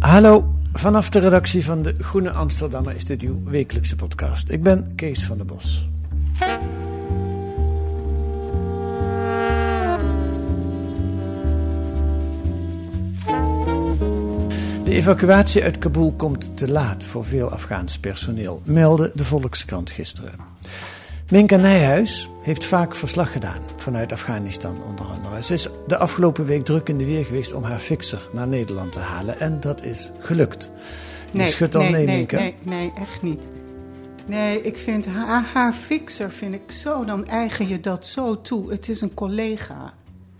Hallo, vanaf de redactie van de Groene Amsterdammer is dit uw wekelijkse podcast. Ik ben Kees van der Bos. De evacuatie uit Kabul komt te laat voor veel Afghaans personeel, meldde de Volkskrant gisteren. Minka Nijhuis heeft vaak verslag gedaan vanuit Afghanistan onder andere. Ze is de afgelopen week druk in de weer geweest om haar fixer naar Nederland te halen en dat is gelukt. Je Nee, schudt al nee, nee, nee, nee, nee, echt niet. Nee, ik vind haar, haar fixer vind ik zo, dan eigen je dat zo toe. Het is een collega.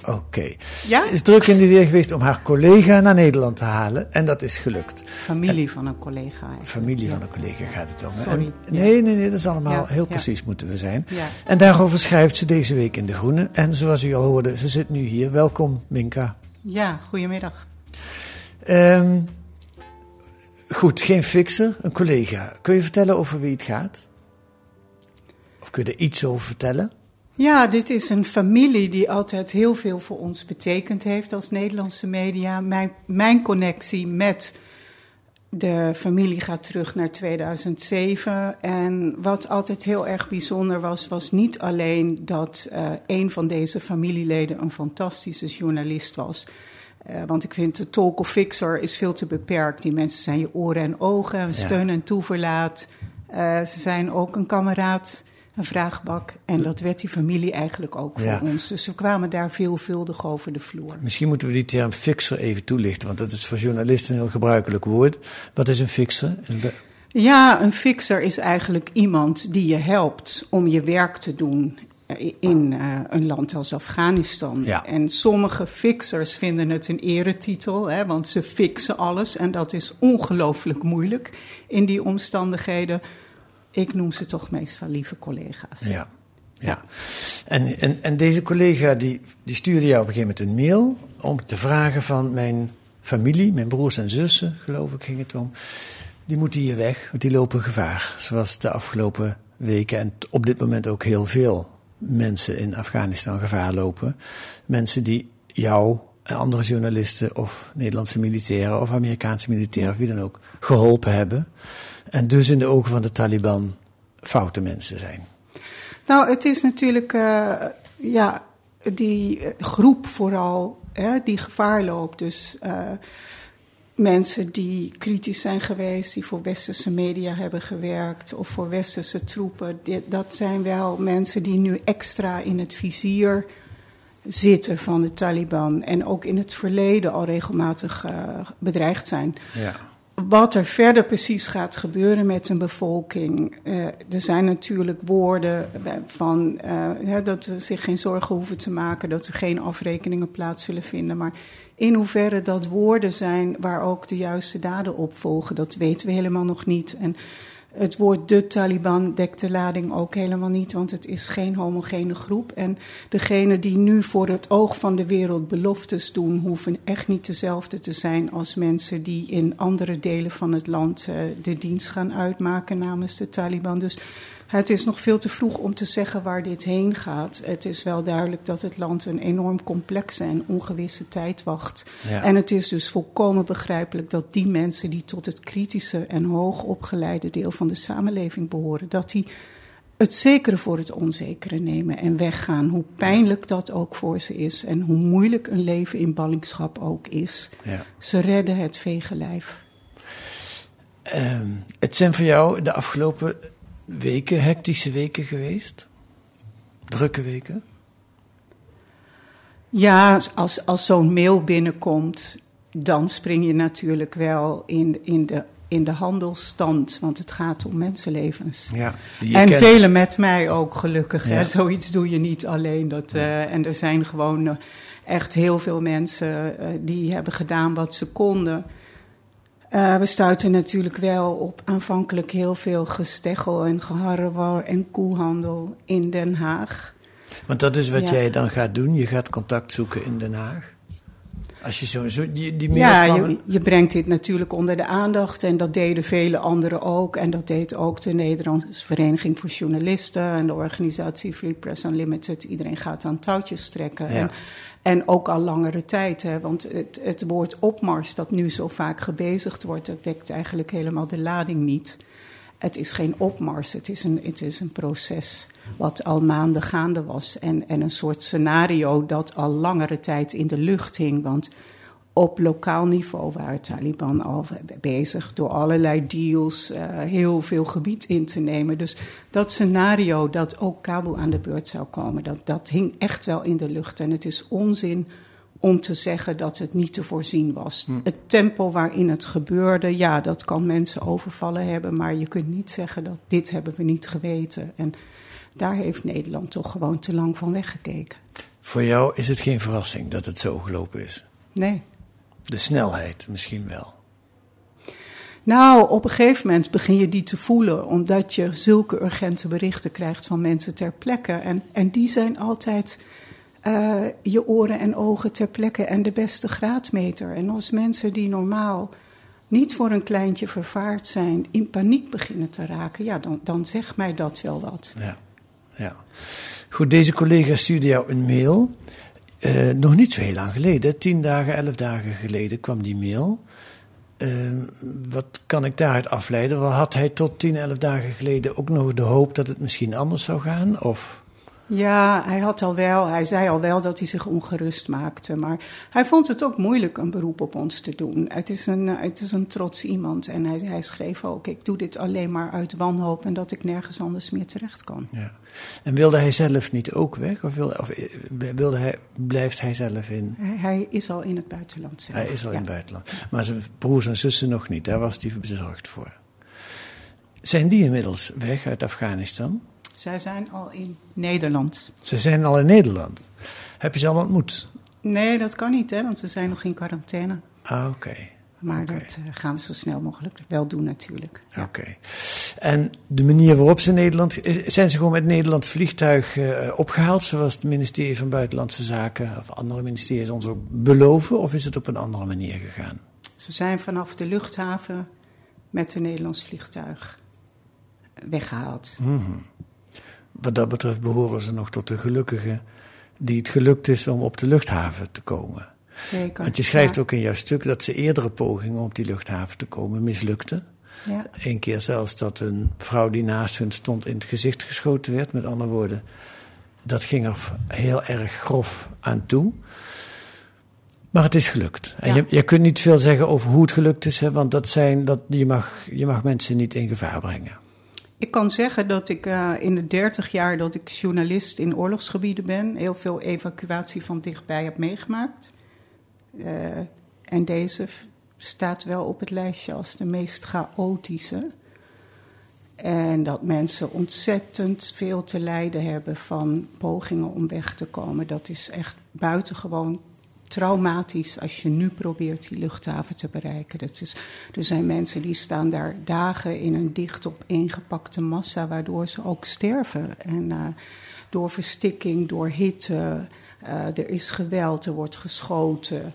Oké. Ja? Is druk in de weer geweest om haar collega naar Nederland te halen en dat is gelukt. Familie van een collega. eigenlijk. Familie Ja. van een collega gaat het om. Sorry. En- nee, nee, nee, dat is allemaal Ja, heel precies moeten we zijn. Ja. En daarover schrijft ze deze week in De Groene. En zoals u al hoorde, ze zit nu hier. Welkom, Minka. ja, goedemiddag. Ehm, goed, geen fixer, een collega. Kun je vertellen over wie het gaat? Of kun je er iets over vertellen? Ja, dit is een familie die altijd heel veel voor ons betekend heeft als Nederlandse media. Mijn, mijn connectie met de familie gaat terug naar 2007. En wat altijd heel erg bijzonder was, was niet alleen dat eh, een van deze familieleden een fantastische journalist was. Eh, want ik vind de talk of fixer is veel te beperkt. Die mensen zijn je oren en ogen, steun en toeverlaat. Eh, ze zijn ook een kameraad, een vraagbak. En dat werd die familie eigenlijk ook voor Ja. ons. Dus we kwamen daar veelvuldig over de vloer. Misschien moeten we die term fixer even toelichten, want dat is voor journalisten een heel gebruikelijk woord. Wat is een fixer? Ja, een fixer is eigenlijk iemand die je helpt om je werk te doen eh, in eh, een land als Afghanistan. Ja. En sommige fixers vinden het een eretitel, hè, want ze fixen alles. En dat is ongelooflijk moeilijk in die omstandigheden. Ik noem ze toch meestal lieve collega's. Ja. ja. En, en, en deze collega die, die stuurde jou op een gegeven moment een mail om te vragen van mijn familie, mijn broers en zussen, geloof ik ging het om. Die moeten hier weg, want die lopen gevaar. Zoals de afgelopen weken en op dit moment ook heel veel mensen in Afghanistan gevaar lopen. Mensen die jou en andere journalisten of Nederlandse militairen of Amerikaanse militairen wie dan ook geholpen hebben. En dus in de ogen van de Taliban foute mensen zijn. Nou, het is natuurlijk eh, ja, die eh, groep vooral hè, die gevaar loopt. Dus eh, mensen die kritisch zijn geweest, die voor westerse media hebben gewerkt of voor westerse troepen. dat zijn wel mensen die nu extra in het vizier zitten van de Taliban. En ook in het verleden al regelmatig bedreigd zijn. Ja. Wat er verder precies gaat gebeuren met een bevolking. eh, er zijn natuurlijk woorden van eh, dat ze zich geen zorgen hoeven te maken, dat er geen afrekeningen plaats zullen vinden. Maar in hoeverre dat woorden zijn waar ook de juiste daden op volgen, dat weten we helemaal nog niet. En het woord de Taliban dekt de lading ook helemaal niet, want het is geen homogene groep. En degene die nu voor het oog van de wereld beloftes doen, hoeven echt niet dezelfde te zijn als mensen die in andere delen van het land eh, de dienst gaan uitmaken namens de Taliban. Dus het is nog veel te vroeg om te zeggen waar dit heen gaat. Het is wel duidelijk dat het land een enorm complexe en ongewisse tijd wacht. Ja. En het is dus volkomen begrijpelijk dat die mensen die tot het kritische en hoogopgeleide deel van de samenleving behoren, dat die het zekere voor het onzekere nemen en weggaan. Hoe pijnlijk dat ook voor ze is en hoe moeilijk een leven in ballingschap ook is. Ja. Ze redden het vegenlijf. Ehm, het zijn voor jou de afgelopen weken hectische weken geweest? Drukke weken? Ja, als, als zo'n mail binnenkomt, dan spring je natuurlijk wel in, in, de, in de handelsstand, want het gaat om mensenlevens. Ja. En kent. velen met mij ook, gelukkig. Ja. Hè? Zoiets doe je niet alleen. Dat, eh, en er zijn gewoon eh, echt heel veel mensen eh, die hebben gedaan wat ze konden. Eh, we stuiten natuurlijk wel op aanvankelijk heel veel gesteggel en geharrewar en koehandel in Den Haag. Want dat is wat Ja. jij dan gaat doen. Je gaat contact zoeken in Den Haag. Als je zo, zo die, die Ja, je brengt dit natuurlijk onder de aandacht en dat deden vele anderen ook. En dat deed ook de Nederlandse Vereniging voor Journalisten en de organisatie Free Press Unlimited. Iedereen gaat aan touwtjes trekken. Ja. En En ook al langere tijd, hè, want het, het woord opmars dat nu zo vaak gebezigd wordt, dat dekt eigenlijk helemaal de lading niet. Het is geen opmars, het is een, het is een proces wat al maanden gaande was. En, en een soort scenario dat al langere tijd in de lucht hing. Want op lokaal niveau waren Taliban al bezig door allerlei deals uh, heel veel gebied in te nemen. Dus dat scenario dat ook Kabul aan de beurt zou komen, dat, dat hing echt wel in de lucht. En het is onzin om te zeggen dat het niet te voorzien was. Hm. Het tempo waarin het gebeurde, ja, dat kan mensen overvallen hebben, maar je kunt niet zeggen dat dit hebben we niet geweten. En daar heeft Nederland toch gewoon te lang van weggekeken. Voor jou is het geen verrassing dat het zo gelopen is? Nee. De snelheid misschien wel. Nou, op een gegeven moment begin je die te voelen, omdat je zulke urgente berichten krijgt van mensen ter plekke. En, en die zijn altijd uh, je oren en ogen ter plekke en de beste graadmeter. En als mensen die normaal niet voor een kleintje vervaard zijn, in paniek beginnen te raken, ja, dan, dan zegt mij dat wel wat. Ja, ja. Goed, deze collega stuurde jou een mail. Uh, nog niet zo heel lang geleden, tien dagen, elf dagen geleden kwam die mail. Uh, wat kan ik daaruit afleiden? Had hij tot tien, elf dagen geleden ook nog de hoop dat het misschien anders zou gaan? Of? Ja, hij had al wel, hij zei al wel dat hij zich ongerust maakte. Maar hij vond het ook moeilijk een beroep op ons te doen. Het is een, het is een trots iemand. En hij, hij schreef ook: Ik doe dit alleen maar uit wanhoop en dat ik nergens anders meer terecht kan. Ja. En wilde hij zelf niet ook weg? Of, wilde, of eh, wilde hij, blijft hij zelf in? Hij, hij is al in het buitenland zelf. Hij is al in het buitenland. Maar zijn broers en zussen nog niet. Daar was hij bezorgd voor. Zijn die inmiddels weg uit Afghanistan? Zij zijn al in Nederland. Ze zijn al in Nederland. Heb je ze al ontmoet? Nee, dat kan niet, hè, want ze zijn nog in quarantaine. Ah, oké. Maar dat uh, gaan we zo snel mogelijk wel doen, natuurlijk. Ja. Oké. En de manier waarop ze in Nederland. Zijn ze gewoon met Nederlands vliegtuig uh, opgehaald, zoals het ministerie van Buitenlandse Zaken of andere ministeries ons ook beloven, of is het op een andere manier gegaan? Ze zijn vanaf de luchthaven met een Nederlands vliegtuig weggehaald. Mm -hmm. Wat dat betreft behoren ze nog tot de gelukkigen die het gelukt is om op de luchthaven te komen. Zeker. Want je schrijft ook in jouw stuk dat ze eerdere pogingen om op die luchthaven te komen mislukten. Ja. Eén keer zelfs dat een vrouw die naast hun stond in het gezicht geschoten werd. Met andere woorden, dat ging er heel erg grof aan toe. Maar het is gelukt. En je, je kunt niet veel zeggen over hoe het gelukt is, hè, want dat zijn, dat, je, mag, je mag mensen niet in gevaar brengen. Ik kan zeggen dat ik uh, in de dertig jaar dat ik journalist in oorlogsgebieden ben, heel veel evacuatie van dichtbij heb meegemaakt. Uh, en deze staat wel op het lijstje als de meest chaotische. En dat mensen ontzettend veel te lijden hebben van pogingen om weg te komen. Dat is echt buitengewoon traumatisch als je nu probeert die luchthaven te bereiken. Dat is, er zijn mensen die staan daar dagen in een dicht op ingepakte massa, waardoor ze ook sterven. En uh, door verstikking, door hitte, uh, er is geweld, er wordt geschoten.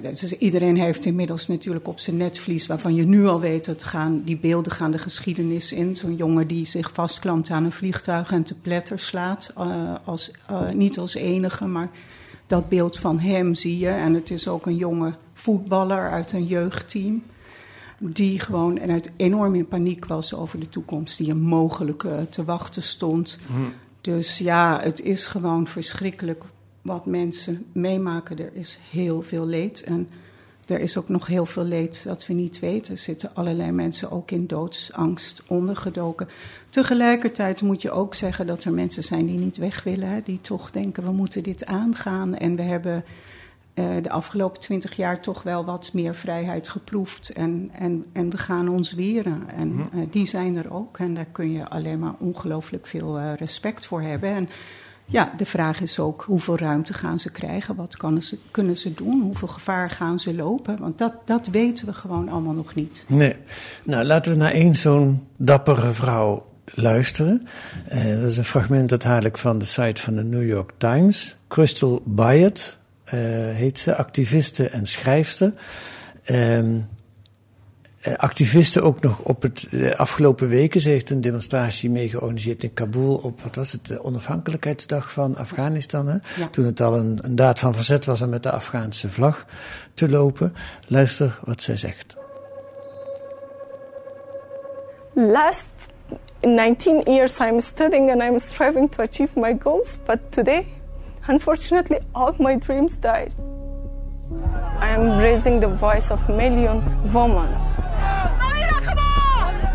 Dus iedereen heeft inmiddels natuurlijk op zijn netvlies, waarvan je nu al weet dat gaan, die beelden gaan de geschiedenis in. Zo'n jongen die zich vastklampt aan een vliegtuig en te pletter slaat, als, niet als enige, maar dat beeld van hem zie je. En het is ook een jonge voetballer uit een jeugdteam. Die gewoon en uit enorm in paniek was over de toekomst die hem mogelijk uh, te wachten stond. Mm. Dus ja, het is gewoon verschrikkelijk wat mensen meemaken. Er is heel veel leed. En er is ook nog heel veel leed dat we niet weten. Er zitten allerlei mensen ook in doodsangst ondergedoken. Tegelijkertijd moet je ook zeggen dat er mensen zijn die niet weg willen. Hè, die toch denken we moeten dit aangaan. En we hebben uh, de afgelopen twintig jaar toch wel wat meer vrijheid geproefd. En, en, en we gaan ons weren. En uh, die zijn er ook. En daar kun je alleen maar ongelooflijk veel uh, respect voor hebben. En ja, de vraag is ook hoeveel ruimte gaan ze krijgen? Wat ze, kunnen ze doen? Hoeveel gevaar gaan ze lopen? Want dat, dat weten we gewoon allemaal nog niet. Nee. Nou, laten we naar één zo'n dappere vrouw luisteren. Uh, dat is een fragment uiteindelijk van de site van de New York Times. Crystal Byatt uh, heet ze, activiste en schrijfster. Um, eh, activisten ook nog op het de afgelopen weken. Ze heeft een demonstratie mee georganiseerd in Kabul op, wat was het, de onafhankelijkheidsdag van Afghanistan. Hè? Ja. Toen het al een, een daad van verzet was om met de Afghaanse vlag te lopen. Luister wat zij zegt. last 19 years I'm studying and I'm striving to achieve my goals, but today, unfortunately, all my dreams died. I am raising the voice of million women.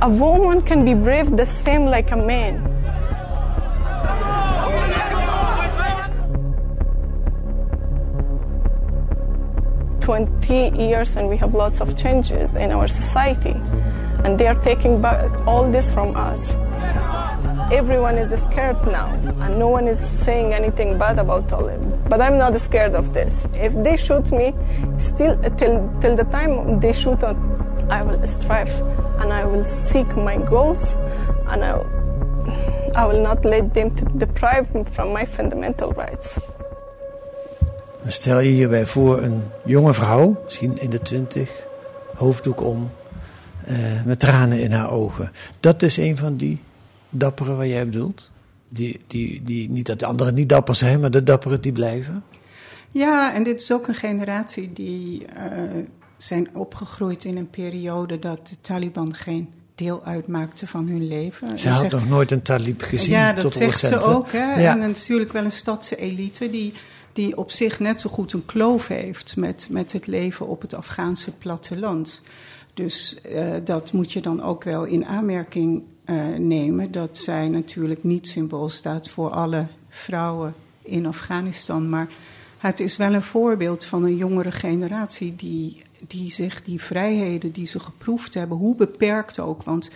A woman can be brave the same like a man. Twenty years, and we have lots of changes in our society and they are taking back all this from us. Everyone is scared now, and no one is saying anything bad about Talib. But I'm not scared of this. If they shoot me, still till till the time they shoot on, I will strive, and I will seek my goals, and I, I will not let them deprive me from my fundamental rights. Stel je hierbij voor een jonge vrouw, misschien in de twintig, hoofddoek om, eh, met tranen in haar ogen. Dat is een van die dapperen waar jij bedoelt? Die, die, die, niet dat de anderen niet dapper zijn, maar de dapperen die blijven? Ja, en dit is ook een generatie die uh, zijn opgegroeid in een periode dat de Taliban geen deel uitmaakte van hun leven. Ze had nog nooit een talib gezien. Ja, dat tot zegt ze ook. Hè? Ja. En natuurlijk wel een stadse elite die, die op zich net zo goed een kloof heeft met, met het leven op het Afghaanse platteland. Dus uh, dat moet je dan ook wel in aanmerking uh, nemen. Dat zij natuurlijk niet symbool staat voor alle vrouwen in Afghanistan. Maar het is wel een voorbeeld van een jongere generatie die, die zich die vrijheden die ze geproefd hebben, hoe beperkt ook. Want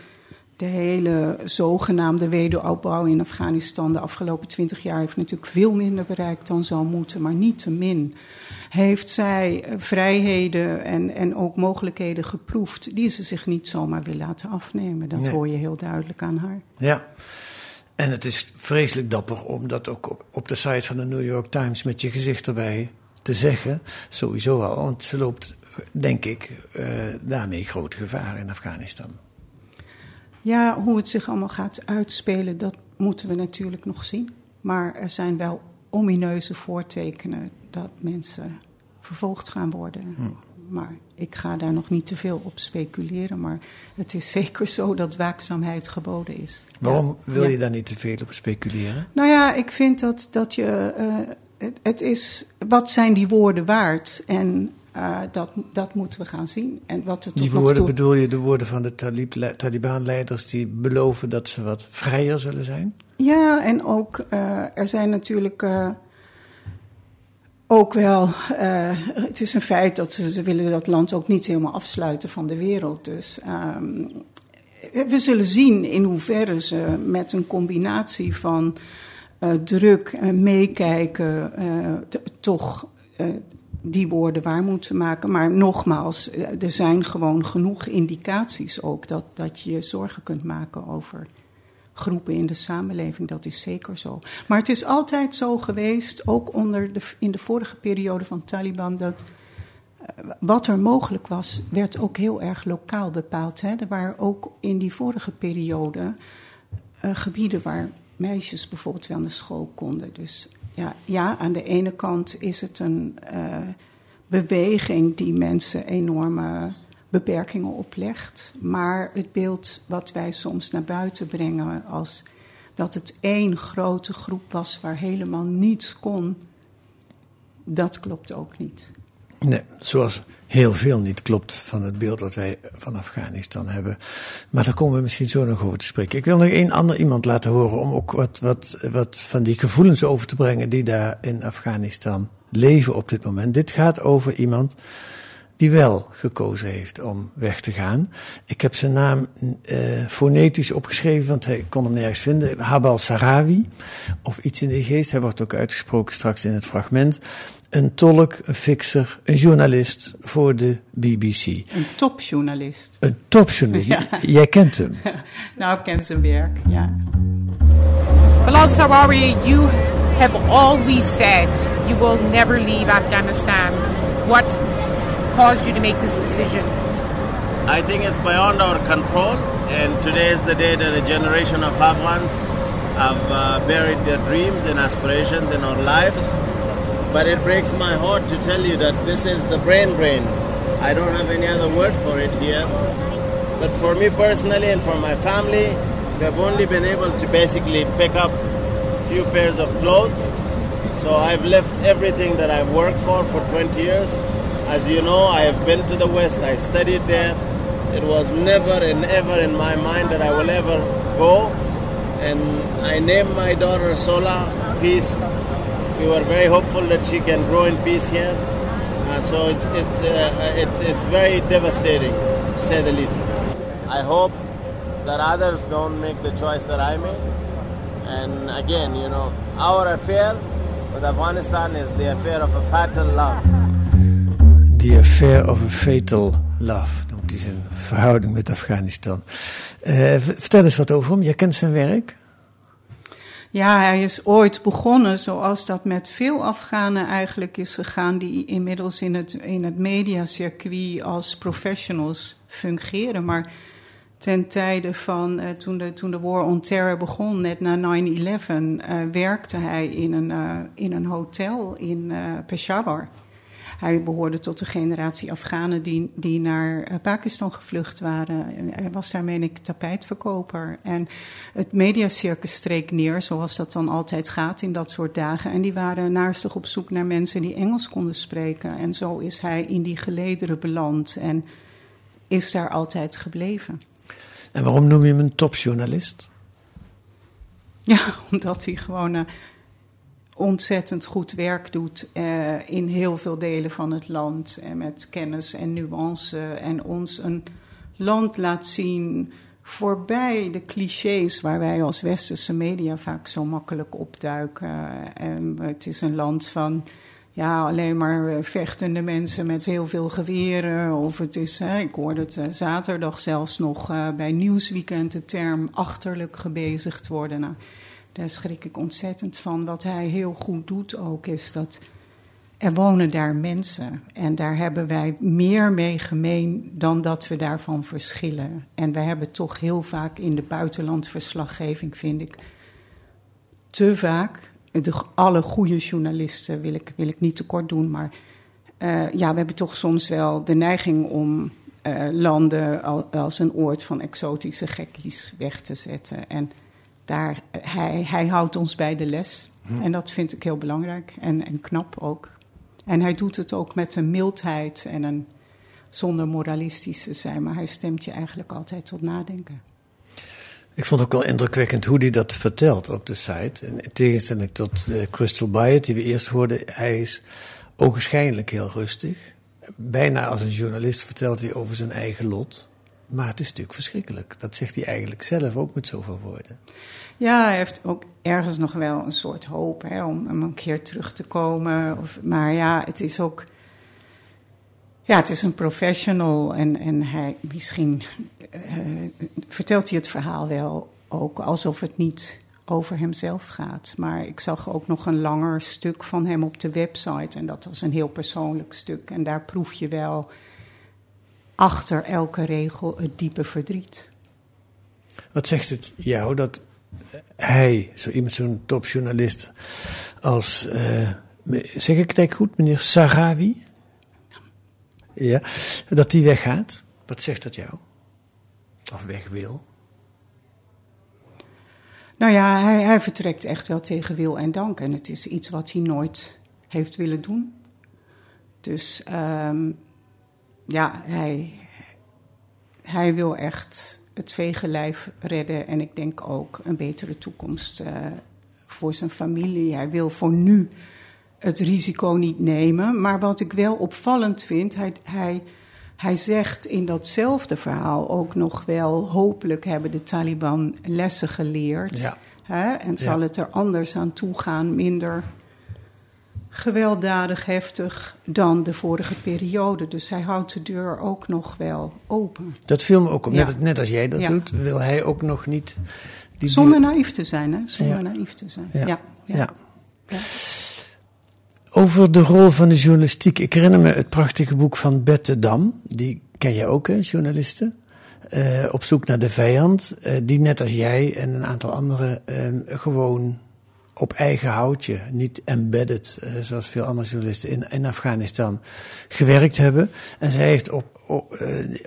de hele zogenaamde wederopbouw in Afghanistan de afgelopen twintig jaar heeft natuurlijk veel minder bereikt dan zou moeten, maar niet te min. Heeft zij vrijheden en, en ook mogelijkheden geproefd die ze zich niet zomaar wil laten afnemen. Dat Nee. hoor je heel duidelijk aan haar. Ja. En het is vreselijk dapper om dat ook op, op de site van de New York Times met je gezicht erbij te zeggen. Sowieso al, want ze loopt, denk ik, eh, daarmee groot gevaar in Afghanistan. Ja, hoe het zich allemaal gaat uitspelen, dat moeten we natuurlijk nog zien. Maar er zijn wel omineuze voortekenen dat mensen vervolgd gaan worden. Maar ik ga daar nog niet te veel op speculeren. Maar het is zeker zo dat waakzaamheid geboden is. Waarom Ja. wil Ja. je daar niet te veel op speculeren? Nou ja, ik vind dat, dat je. eh, het, het is. Wat zijn die woorden waard? En eh, dat, dat moeten we gaan zien. En wat het Die woorden toe- bedoel je de woorden van de Talib- Taliban-leiders die beloven dat ze wat vrijer zullen zijn? Ja, en ook eh, er zijn natuurlijk eh, ook wel. het is een feit dat ze, ze willen dat land ook niet helemaal afsluiten van de wereld. Dus ehm, we zullen zien in hoeverre ze met een combinatie van druk en meekijken toch. Die woorden waar moeten maken. Maar nogmaals, eh, er zijn gewoon genoeg indicaties ook dat, dat je je zorgen kunt maken over groepen in de samenleving. Dat is zeker zo. Maar het is altijd zo geweest, ook onder de, in de vorige periode van Taliban, dat eh, wat er mogelijk was, werd ook heel erg lokaal bepaald. Hè. Er waren ook in die vorige periode eh, gebieden waar meisjes bijvoorbeeld wel naar school konden. Dus ja, ja aan de ene kant is het een eh, beweging die mensen enorme beperkingen oplegt. Maar het beeld wat wij soms naar buiten brengen als dat het één grote groep was waar helemaal niets kon, dat klopt ook niet. Nee, zoals heel veel niet klopt van het beeld dat wij van Afghanistan hebben. Maar daar komen we misschien zo nog over te spreken. Ik wil nog één ander iemand laten horen om ook wat, wat, wat van die gevoelens over te brengen die daar in Afghanistan leven op dit moment. Dit gaat over iemand die wel gekozen heeft om weg te gaan. Ik heb zijn naam eh, fonetisch opgeschreven, want hij kon hem nergens vinden. Habal Sarawi, of iets in de geest. Hij wordt ook uitgesproken straks in het fragment. Een tolk, een fixer, een journalist voor de BBC. Een topjournalist. Een topjournalist. Ja. Jij kent hem. Nou, ik ken zijn werk, ja. Bilal Sarawi, you have always said you will never leave Afghanistan. What caused you to make this decision? I think it's beyond our control, and today is the day that a generation of Afghans have uh, buried their dreams and aspirations in our lives. But it breaks my heart to tell you that this is the brain drain. I don't have any other word for it here. But for me personally and for my family, we have only been able to basically pick up a few pairs of clothes. So I've left everything that I've worked for for 20 years. As you know, I have been to the West, I studied there. It was never and ever in my mind that I will ever go. And I named my daughter Sola Peace. We were very hopeful that she can grow in peace here. Uh, so it's, it's, uh, it's, it's very devastating, to say the least. I hope that others don't make the choice that I made. And again, you know, our affair with Afghanistan is the affair of a fatal love. The affair of a fatal love, noemt hij zijn verhouding met Afghanistan. Uh, vertel eens wat over hem. Je kent zijn werk. Ja, hij is ooit begonnen zoals dat met veel Afghanen eigenlijk is gegaan, die inmiddels in het, in het mediacircuit als professionals fungeren. Maar ten tijde van uh, toen, de, toen de War on Terror begon, net na 9-11, uh, werkte hij in een, in een hotel in Peshawar. Hij behoorde tot de generatie Afghanen die, die naar Pakistan gevlucht waren. Hij was daar, meen ik, tapijtverkoper. En het mediacircus streek neer, zoals dat dan altijd gaat in dat soort dagen. En die waren naarstig op zoek naar mensen die Engels konden spreken. En zo is hij in die gelederen beland en is daar altijd gebleven. En waarom noem je hem een topjournalist? Ja, omdat hij gewoon uh, ontzettend goed werk doet uh, in heel veel delen van het land. En met kennis en nuance. En ons een land laat zien voorbij de clichés waar wij als westerse media vaak zo makkelijk opduiken. En het is een land van ja, alleen maar vechtende mensen met heel veel geweren. Of het is, hè, ik hoorde het zaterdag zelfs nog bij Nieuwsweekend de term achterlijk gebezigd worden. Nou, daar schrik ik ontzettend van. Wat hij heel goed doet ook is dat er wonen daar mensen. En daar hebben wij meer mee gemeen dan dat we daarvan verschillen. En wij hebben toch heel vaak in de buitenlandverslaggeving, vind ik, te vaak de, alle goede journalisten wil ik, wil ik niet tekort doen, maar uh, ja, we hebben toch soms wel de neiging om uh, landen als een oord van exotische gekkies weg te zetten. En daar, hij, hij houdt ons bij de les. Hm. En dat vind ik heel belangrijk en, en knap ook. En hij doet het ook met een mildheid en een, zonder moralistisch te zijn, maar hij stemt je eigenlijk altijd tot nadenken. Ik vond ook wel indrukwekkend hoe hij dat vertelt op de site. En in tegenstelling tot uh, Crystal Byett, die we eerst hoorden, hij is ogenschijnlijk heel rustig. Bijna als een journalist vertelt hij over zijn eigen lot. Maar het is natuurlijk verschrikkelijk. Dat zegt hij eigenlijk zelf ook met zoveel woorden. Ja, hij heeft ook ergens nog wel een soort hoop hè, om, een keer terug te komen. Of, maar ja, het is ook. Ja, het is een professional en, en hij misschien uh, vertelt hij het verhaal wel ook alsof het niet over hemzelf gaat. Maar ik zag ook nog een langer stuk van hem op de website en dat was een heel persoonlijk stuk. En daar proef je wel achter elke regel het diepe verdriet. Wat zegt het jou dat hij, zo iemand, zo'n topjournalist als, uh, zeg ik het eigenlijk goed, meneer Sarawi? Ja, dat die weggaat. Wat zegt dat jou? Of weg wil? Nou ja, hij, hij vertrekt echt wel tegen wil en dank. En het is iets wat hij nooit heeft willen doen. Dus um, ja, hij, hij wil echt het vegenlijf redden. En ik denk ook een betere toekomst uh, voor zijn familie. Hij wil voor nu het risico niet nemen. Maar wat ik wel opvallend vind, hij, hij, hij zegt in datzelfde verhaal ook nog wel: hopelijk hebben de Taliban lessen geleerd. Ja. Hè, en zal Ja. het er anders aan toe gaan, minder gewelddadig, heftig dan de vorige periode. Dus hij houdt de deur ook nog wel open. Dat viel me ook op. Ja. Net, net als jij dat Ja. doet, wil hij ook nog niet. Die Zonder deur- naïef te zijn, hè? Zonder Ja. naïef te zijn. Ja. Ja. Over de rol van de journalistiek. Ik herinner me het prachtige boek van Bette Dam. Die ken je ook, hè, journalisten. Uh, op zoek naar de vijand, uh, die net als jij en een aantal anderen uh, gewoon op eigen houtje, niet embedded, zoals veel andere journalisten in, in Afghanistan, gewerkt hebben. En zij heeft op, op,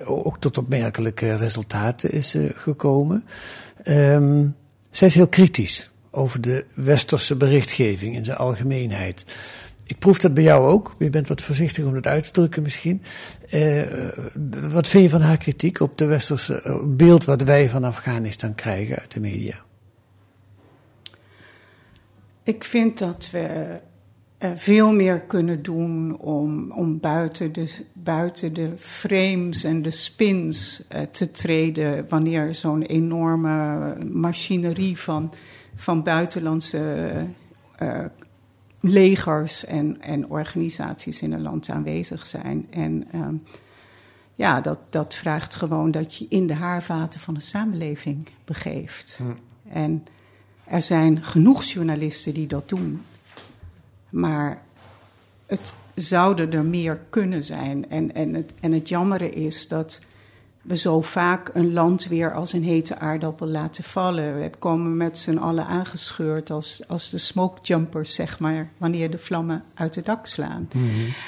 ook tot opmerkelijke resultaten is gekomen. Um, zij is heel kritisch over de westerse berichtgeving in zijn algemeenheid. Ik proef dat bij jou ook. Je bent wat voorzichtig om dat uit te drukken misschien. Wat vind je van haar kritiek op de westerse eh, beeld wat wij van Afghanistan krijgen uit de media? Ik vind dat we uh, veel meer kunnen doen om, om buiten, de, buiten de frames en de spins uh, te treden wanneer zo'n enorme machinerie van, van buitenlandse legers en, en organisaties in een land aanwezig zijn. En um, ja, dat, dat vraagt gewoon dat je in de haarvaten van de samenleving begeeft. Hm. En er zijn genoeg journalisten die dat doen. Maar het zouden er meer kunnen zijn. En, en, het, en het jammere is dat we zo vaak een land weer als een hete aardappel laten vallen. We komen met z'n allen aangescheurd als, als de smoke jumpers, zeg maar, wanneer de vlammen uit het dak slaan. Mhm.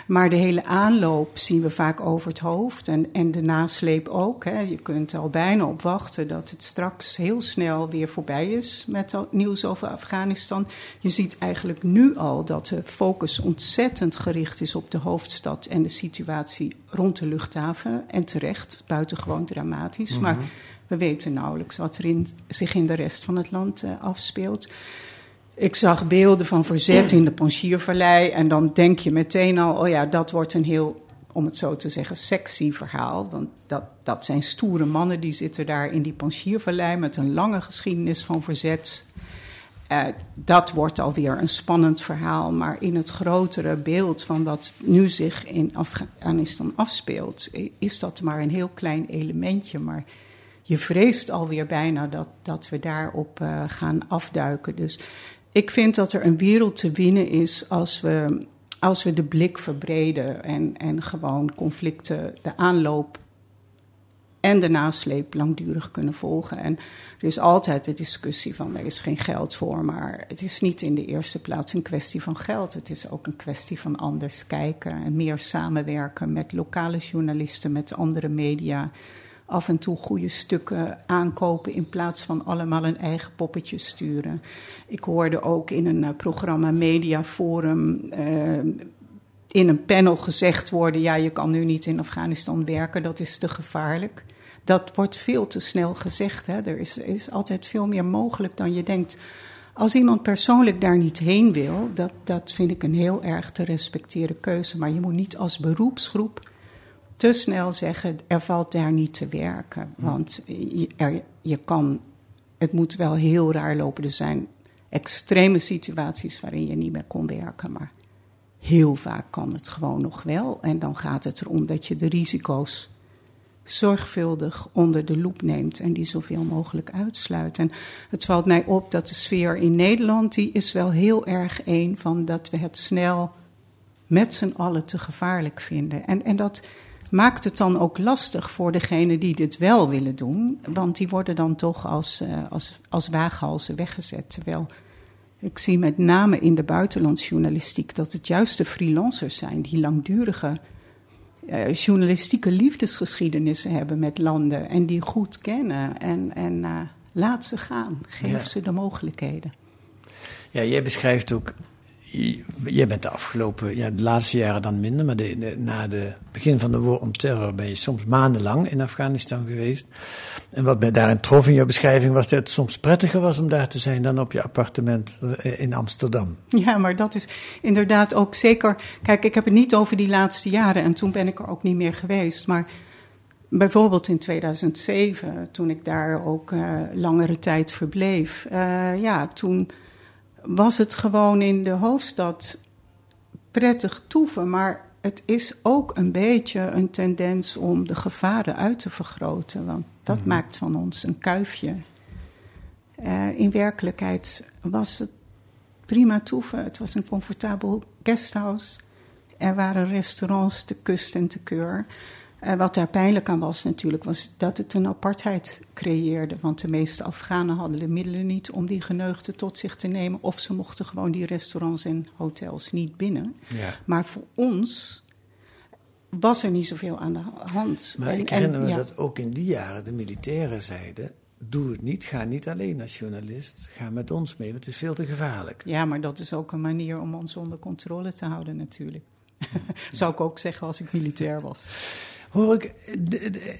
Maar de hele aanloop zien we vaak over het hoofd en, en de nasleep ook. Hè. Je kunt al bijna op wachten dat het straks heel snel weer voorbij is met het nieuws over Afghanistan. Je ziet eigenlijk nu al dat de focus ontzettend gericht is op de hoofdstad en de situatie rond de luchthaven. En terecht, buitengewoon gewoon dramatisch. Mhm. Maar we weten nauwelijks wat er in, zich in de rest van het land uh, afspeelt. Ik zag beelden van verzet in de Panjshirvallei. En dan denk je meteen al, oh ja, dat wordt een heel, om het zo te zeggen, sexy verhaal. Want dat, dat zijn stoere mannen die zitten daar in die Panjshirvallei met een lange geschiedenis van verzet. Uh, dat wordt alweer een spannend verhaal. Maar in het grotere beeld van wat nu zich in Afghanistan afspeelt, is dat maar een heel klein elementje. Maar je vreest alweer bijna dat, dat we daarop uh, gaan afduiken. Dus ik vind dat er een wereld te winnen is als we, als we de blik verbreden en, en gewoon conflicten, de aanloop en de nasleep langdurig kunnen volgen. En er is altijd de discussie van er is geen geld voor, maar het is niet in de eerste plaats een kwestie van geld. Het is ook een kwestie van anders kijken en meer samenwerken met lokale journalisten, met andere media. Af en toe goede stukken aankopen in plaats van allemaal een eigen poppetje sturen. Ik hoorde ook in een uh, programma Media Forum uh, in een panel gezegd worden: ja, je kan nu niet in Afghanistan werken, dat is te gevaarlijk dat wordt veel te snel gezegd. Hè. Er is, is altijd veel meer mogelijk dan je denkt. Als iemand persoonlijk daar niet heen wil, dat, dat vind ik een heel erg te respecteren keuze. Maar je moet niet als beroepsgroep te snel zeggen: er valt daar niet te werken. Want je, er, je kan, het moet wel heel raar lopen. Er zijn extreme situaties waarin je niet meer kon werken. Maar heel vaak kan het gewoon nog wel. En dan gaat het erom dat je de risico's zorgvuldig onder de loep neemt en die zoveel mogelijk uitsluit. En het valt mij op dat de sfeer in Nederland, die is wel heel erg een van dat we het snel met z'n allen te gevaarlijk vinden. En, en dat maakt het dan ook lastig voor degenen die dit wel willen doen, want die worden dan toch als, uh, als, als waaghalzen weggezet. Terwijl ik zie met name in de buitenlandsjournalistiek dat het juist de freelancers zijn die langdurige uh, journalistieke liefdesgeschiedenissen hebben met landen en die goed kennen. En, en uh, laat ze gaan, geef ze de mogelijkheden. Ja, jij beschrijft ook jij bent de afgelopen, ja, de laatste jaren dan minder, maar de, na het begin van de war on terror ben je soms maandenlang in Afghanistan geweest. En wat mij daarin trof in jouw beschrijving was dat het soms prettiger was om daar te zijn dan op je appartement eh, in Amsterdam. Ja, maar dat is inderdaad ook zeker. Kijk, ik heb het niet over die laatste jaren en toen ben ik er ook niet meer geweest. Maar bijvoorbeeld in 2007, toen ik daar ook uh, langere tijd verbleef, uh, ja, toen was het gewoon in de hoofdstad prettig toeven. Maar het is ook een beetje een tendens om de gevaren uit te vergroten. Want dat mhm. maakt van ons een kuifje. Uh, in werkelijkheid was het prima toeven. Het was een comfortabel guesthouse. Er waren restaurants te kust en te keur. Uh, wat daar pijnlijk aan was natuurlijk, was dat het een apartheid creëerde. Want de meeste Afghanen hadden de middelen niet om die geneugden tot zich te nemen. Of ze mochten gewoon die restaurants en hotels niet binnen. Ja. Maar voor ons was er niet zoveel aan de hand. Maar En- ik en, herinner me ja. dat ook in die jaren de militairen zeiden... doe het niet, ga niet alleen als journalist, ga met ons mee, want het is veel te gevaarlijk. Ja, maar dat is ook een manier om ons onder controle te houden natuurlijk. Zou ik ook zeggen als ik militair was. Hoor ik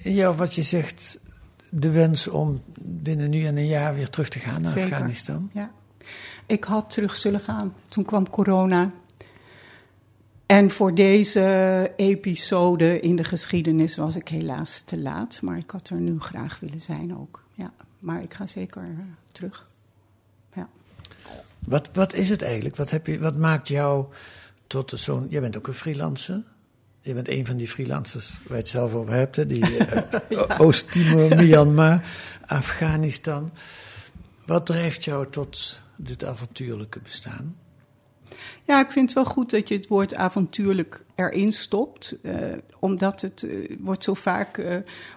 jou wat je zegt, de wens om binnen nu en een jaar weer terug te gaan naar Zeker. Afghanistan? Ja. Ik had terug zullen gaan. Toen kwam corona. En voor deze episode in de geschiedenis was ik helaas te laat. Maar ik had er nu graag willen zijn ook. Ja. Maar ik ga zeker eh, terug. Ja. Wat, wat is het eigenlijk? Wat, heb je, wat maakt jou tot zo'n... Jij bent ook een freelancer. Je bent een van die freelancers waar je het zelf over hebt. Hè? Die eh, Oost-Timor, Myanmar, Afghanistan. Wat drijft jou tot dit avontuurlijke bestaan? Ja, ik vind het wel goed dat je het woord avontuurlijk erin stopt. eh, omdat het eh, wordt zo vaak,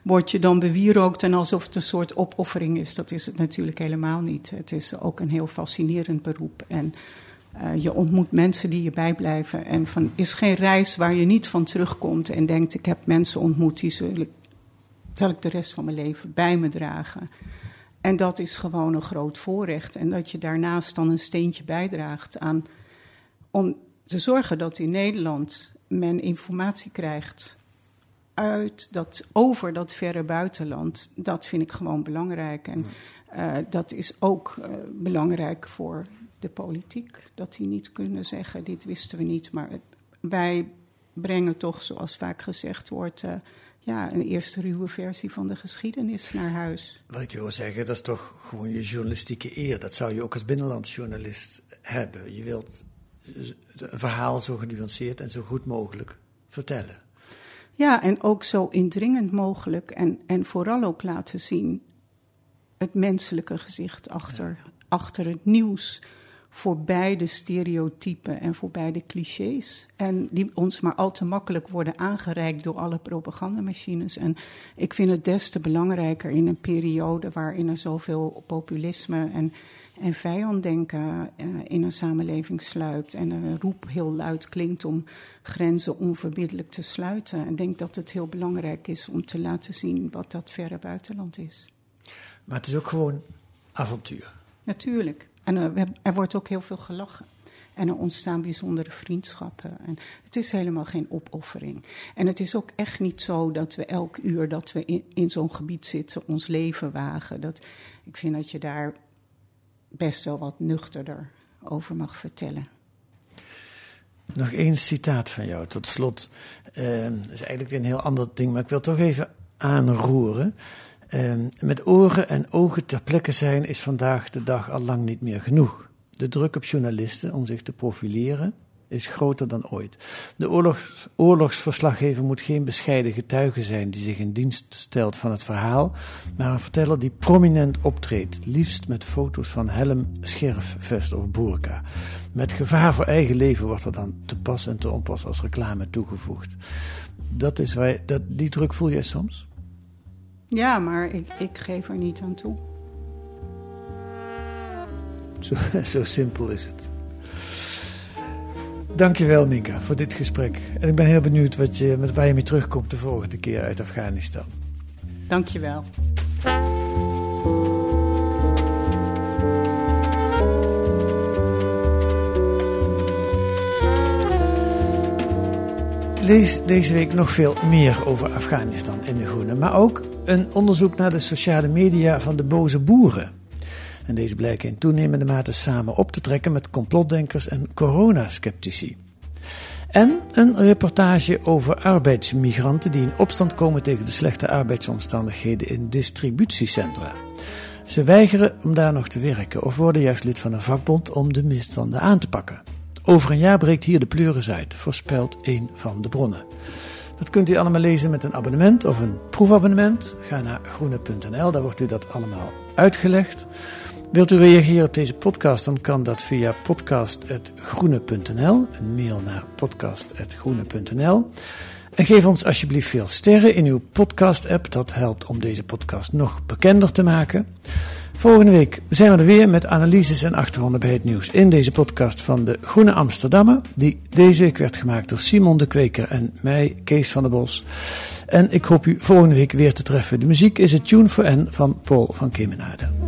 wordt je dan bewierookt en alsof het een soort opoffering is. Dat is het natuurlijk helemaal niet. Het is ook een heel fascinerend beroep. En eh, je ontmoet mensen die je bijblijven. En van is geen reis waar je niet van terugkomt en denkt: ik heb mensen ontmoet die zul ik, zal ik de rest van mijn leven bij me dragen. En dat is gewoon een groot voorrecht. En dat je daarnaast dan een steentje bijdraagt aan om te zorgen dat in Nederland men informatie krijgt uit dat, over dat verre buitenland. Dat vind ik gewoon belangrijk. En eh, dat is ook eh, belangrijk voor de politiek. Dat die niet kunnen zeggen, dit wisten we niet. Maar het- wij brengen toch, zoals vaak gezegd wordt... eh, ja, een eerste ruwe versie van de geschiedenis naar huis. Wat ik je hoor zeggen, dat is toch gewoon je journalistieke eer. Dat zou je ook als binnenlandsjournalist hebben. Je wilt een verhaal zo genuanceerd en zo goed mogelijk vertellen. Ja, en ook zo indringend mogelijk. En, en vooral ook laten zien het menselijke gezicht achter, achter het nieuws. Voorbij de stereotypen en voorbij de clichés. En die ons maar al te makkelijk worden aangereikt door alle propagandamachines. En ik vind het des te belangrijker in een periode waarin er zoveel populisme en, en vijanddenken eh, in een samenleving sluipt. En een roep heel luid klinkt om grenzen onverbiddelijk te sluiten. Ik denk dat het heel belangrijk is om te laten zien wat dat verre buitenland is. Maar het is ook gewoon avontuur. Natuurlijk. En er, hebben- er wordt ook heel veel gelachen. En er ontstaan bijzondere vriendschappen. En het is helemaal geen opoffering. En het is ook echt niet zo dat we elk uur dat we in, in zo'n gebied zitten ons leven wagen. Dat, ik vind dat je daar best wel wat nuchterder over mag vertellen. Nog één citaat van jou tot slot. Eh, dat is eigenlijk een heel ander ding, maar ik wil toch even aanroeren. Eh, met oren en ogen ter plekke zijn is vandaag de dag al lang niet meer genoeg. De druk op journalisten om zich te profileren is groter dan ooit. De oorlogs, oorlogsverslaggever moet geen bescheiden getuige zijn die zich in dienst stelt van het verhaal, maar een verteller die prominent optreedt, liefst met foto's van helm, scherf, vest of burka. Met gevaar voor eigen leven wordt er dan te pas en te onpas als reclame toegevoegd. Dat is waar dat, die druk voel je soms? Ja, maar ik, ik geef er niet aan toe. Zo, zo simpel is het. Dankjewel Minka voor dit gesprek. En ik ben heel benieuwd wat je, met waar je mee terugkomt de volgende keer uit Afghanistan. Dank je wel. Lees deze week nog veel meer over Afghanistan in de Groene, maar ook een onderzoek naar de sociale media van de boze boeren. En deze blijken in toenemende mate samen op te trekken met complotdenkers en coronasceptici. En een reportage over arbeidsmigranten die in opstand komen tegen de slechte arbeidsomstandigheden in distributiecentra. Ze weigeren om daar nog te werken of worden juist lid van een vakbond om de misstanden aan te pakken. Over een jaar breekt hier de pleuris uit, voorspelt een van de bronnen. Dat kunt u allemaal lezen met een abonnement of een proefabonnement. Ga naar groene.nl, daar wordt u dat allemaal uitgelegd. Wilt u reageren op deze podcast, dan kan dat via podcast.groene.nl. Een mail naar podcast.groene.nl. En geef ons alsjeblieft veel sterren in uw podcast-app. Dat helpt om deze podcast nog bekender te maken. Volgende week zijn we er weer met analyses en achtergronden bij het nieuws in deze podcast van de Groene Amsterdammer, die deze week werd gemaakt door Simon de Kweker en mij, Kees van der Bos. En ik hoop u volgende week weer te treffen. De muziek is het Tune for N van Paul van Kemenade.